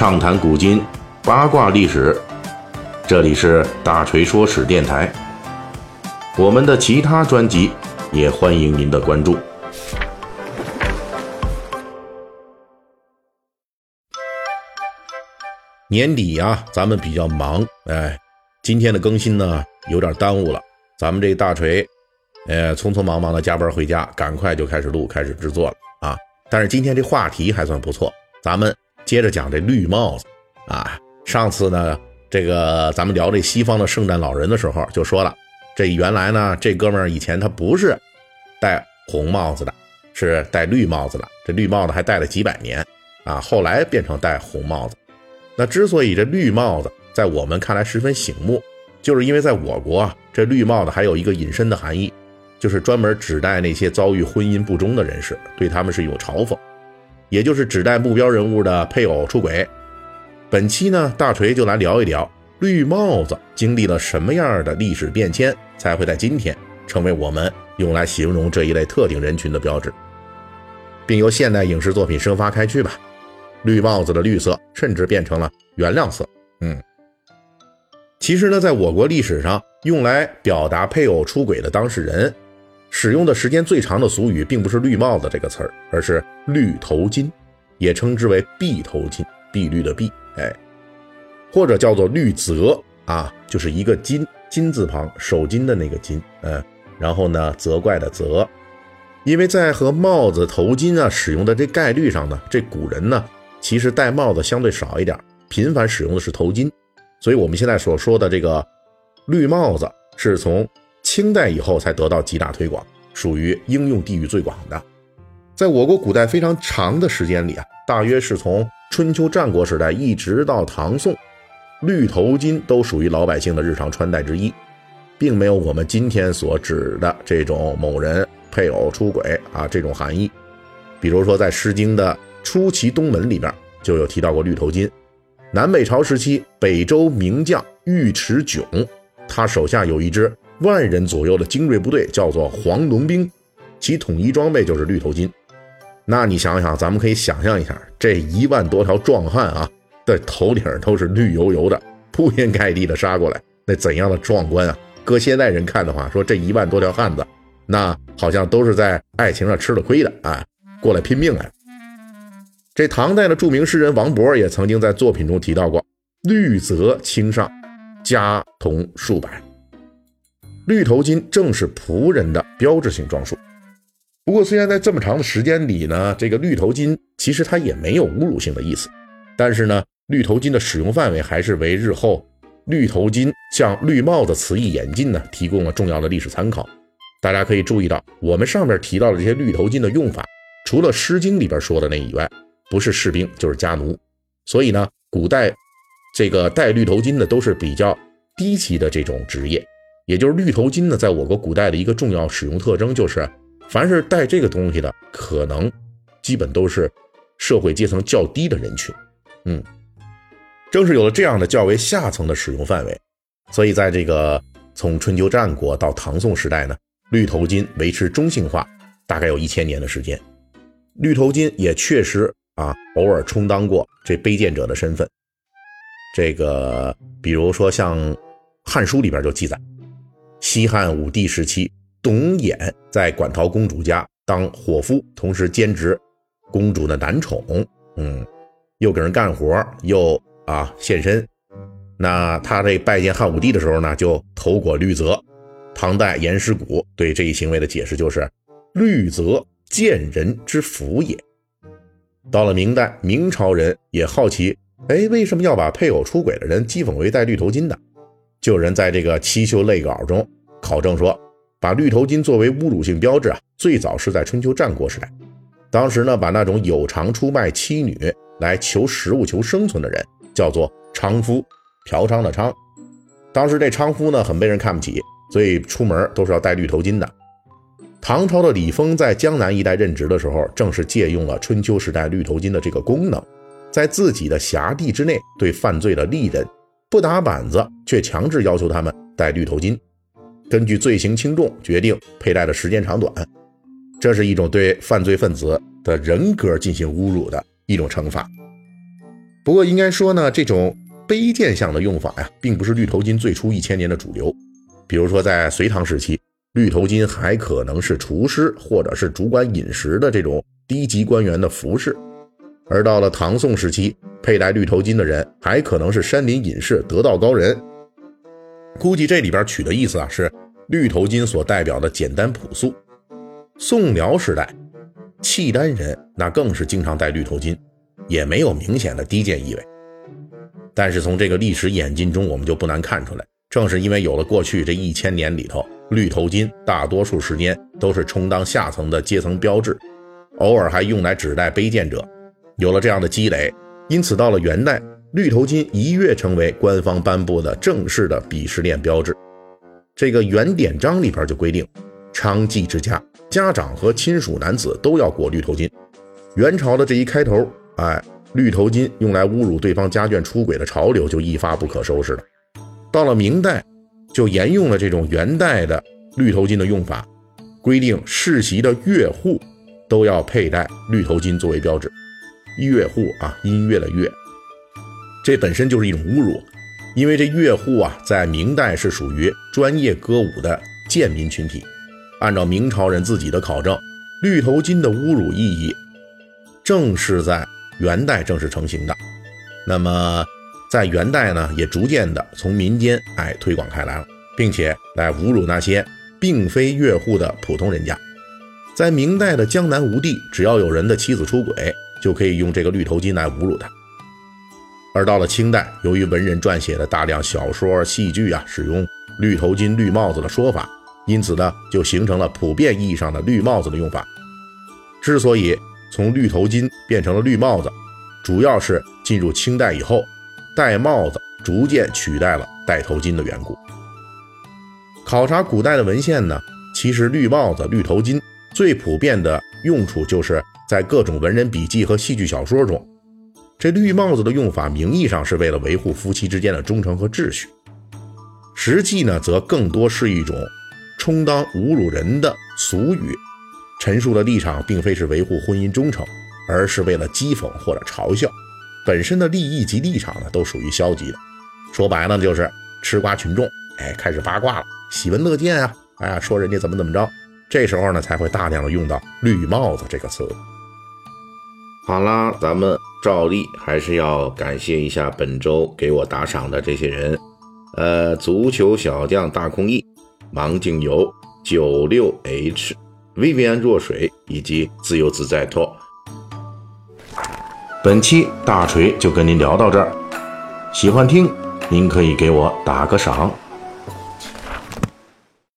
畅谈古今，八卦历史。这里是大锤说史电台。我们的其他专辑也欢迎您的关注。年底啊，咱们比较忙，哎，今天的更新呢有点耽误了。咱们这大锤，呃，匆匆忙忙的加班回家，赶快就开始录，开始制作了啊。但是今天这话题还算不错，咱们接着讲这绿帽子啊。上次呢，这个咱们聊这西方的圣诞老人的时候就说了，这原来呢，这哥们儿以前他不是戴红帽子的，是戴绿帽子的。这绿帽子还戴了几百年啊，后来变成戴红帽子。那之所以这绿帽子在我们看来十分醒目，就是因为在我国啊，这绿帽子还有一个隐身的含义。就是专门指代那些遭遇婚姻不忠的人士，对他们是有嘲讽，也就是指代目标人物的配偶出轨。本期呢，大锤就来聊一聊绿帽子经历了什么样的历史变迁，才会在今天成为我们用来形容这一类特定人群的标志，并由现代影视作品生发开去吧。绿帽子的绿色甚至变成了原谅色。嗯，其实呢，在我国历史上，用来表达配偶出轨的当事人。使用的时间最长的俗语，并不是“绿帽子”这个词儿，而是“绿头巾”，也称之为“碧头巾”，碧绿的碧，哎，或者叫做“绿泽”啊，就是一个金金字旁，手巾的那个金，嗯，然后呢，责怪的责，因为在和帽子、头巾啊使用的这概率上呢，这古人呢其实戴帽子相对少一点，频繁使用的是头巾，所以我们现在所说的这个绿帽子是从。清代以后才得到极大推广，属于应用地域最广的。在我国古代非常长的时间里啊，大约是从春秋战国时代一直到唐宋，绿头巾都属于老百姓的日常穿戴之一，并没有我们今天所指的这种某人配偶出轨啊这种含义。比如说，在《诗经》的《出其东门》里边就有提到过绿头巾。南北朝时期，北周名将尉迟迥，他手下有一支。万人左右的精锐部队叫做黄龙兵，其统一装备就是绿头巾。那你想想，咱们可以想象一下，这一万多条壮汉啊，的头顶都是绿油油的，铺天盖地的杀过来，那怎样的壮观啊！搁现代人看的话，说这一万多条汉子，那好像都是在爱情上吃了亏的啊，过来拼命来。这唐代的著名诗人王勃也曾经在作品中提到过：“绿泽青上，家童数百。”绿头巾正是仆人的标志性装束。不过，虽然在这么长的时间里呢，这个绿头巾其实它也没有侮辱性的意思，但是呢，绿头巾的使用范围还是为日后绿头巾向绿帽子词义演进呢提供了重要的历史参考。大家可以注意到，我们上面提到的这些绿头巾的用法，除了《诗经》里边说的那以外，不是士兵就是家奴。所以呢，古代这个戴绿头巾的都是比较低级的这种职业。也就是绿头巾呢，在我国古代的一个重要使用特征就是，凡是戴这个东西的，可能基本都是社会阶层较低的人群。嗯，正是有了这样的较为下层的使用范围，所以在这个从春秋战国到唐宋时代呢，绿头巾维持中性化，大概有一千年的时间。绿头巾也确实啊，偶尔充当过这卑贱者的身份。这个，比如说像《汉书》里边就记载。西汉武帝时期，董衍在馆陶公主家当伙夫，同时兼职公主的男宠，嗯，又给人干活，又啊献身。那他这拜见汉武帝的时候呢，就头裹绿泽。唐代颜师古对这一行为的解释就是“绿泽贱人之福也”。到了明代，明朝人也好奇，哎，为什么要把配偶出轨的人讥讽为戴绿头巾的？就有人在这个七秀类稿中考证说，把绿头巾作为侮辱性标志啊，最早是在春秋战国时代。当时呢，把那种有偿出卖妻女来求食物、求生存的人叫做娼夫，嫖娼的娼。当时这娼夫呢，很被人看不起，所以出门都是要戴绿头巾的。唐朝的李丰在江南一带任职的时候，正是借用了春秋时代绿头巾的这个功能，在自己的辖地之内对犯罪的利人。不打板子，却强制要求他们戴绿头巾，根据罪行轻重决定佩戴的时间长短。这是一种对犯罪分子的人格进行侮辱的一种惩罚。不过应该说呢，这种卑贱相的用法呀，并不是绿头巾最初一千年的主流。比如说在隋唐时期，绿头巾还可能是厨师或者是主管饮食的这种低级官员的服饰，而到了唐宋时期，佩戴绿头巾的人还可能是山林隐士、得道高人。估计这里边取的意思啊，是绿头巾所代表的简单朴素。宋辽时代，契丹人那更是经常戴绿头巾，也没有明显的低贱意味。但是从这个历史演进中，我们就不难看出来，正是因为有了过去这一千年里头，绿头巾大多数时间都是充当下层的阶层标志，偶尔还用来指代卑贱者。有了这样的积累，因此到了元代。绿头巾一跃成为官方颁布的正式的鄙视链标志。这个元典章里边就规定，娼妓之家家长和亲属男子都要裹绿头巾。元朝的这一开头，哎，绿头巾用来侮辱对方家眷出轨的潮流就一发不可收拾了。到了明代，就沿用了这种元代的绿头巾的用法，规定世袭的乐户都要佩戴绿头巾作为标志。乐户啊，音乐的乐。这本身就是一种侮辱，因为这乐户啊，在明代是属于专业歌舞的贱民群体。按照明朝人自己的考证，绿头巾的侮辱意义，正是在元代正式成型的。那么，在元代呢，也逐渐的从民间哎推广开来了，并且来侮辱那些并非乐户的普通人家。在明代的江南吴地，只要有人的妻子出轨，就可以用这个绿头巾来侮辱他。而到了清代，由于文人撰写的大量小说、戏剧啊，使用“绿头巾”“绿帽子”的说法，因此呢，就形成了普遍意义上的“绿帽子”的用法。之所以从绿头巾变成了绿帽子，主要是进入清代以后，戴帽子逐渐取代了戴头巾的缘故。考察古代的文献呢，其实绿帽子、绿头巾最普遍的用处，就是在各种文人笔记和戏剧小说中。这绿帽子的用法，名义上是为了维护夫妻之间的忠诚和秩序，实际呢，则更多是一种充当侮辱人的俗语，陈述的立场并非是维护婚姻忠诚，而是为了讥讽或者嘲笑，本身的利益及立场呢，都属于消极的。说白了就是吃瓜群众，哎，开始八卦了，喜闻乐见啊，哎呀，说人家怎么怎么着，这时候呢，才会大量的用到“绿帽子”这个词。好啦，咱们。照例还是要感谢一下本周给我打赏的这些人，呃，足球小将大空翼、芒静游、九六 H、Vivian 若水以及自由自在托。本期大锤就跟您聊到这儿，喜欢听您可以给我打个赏。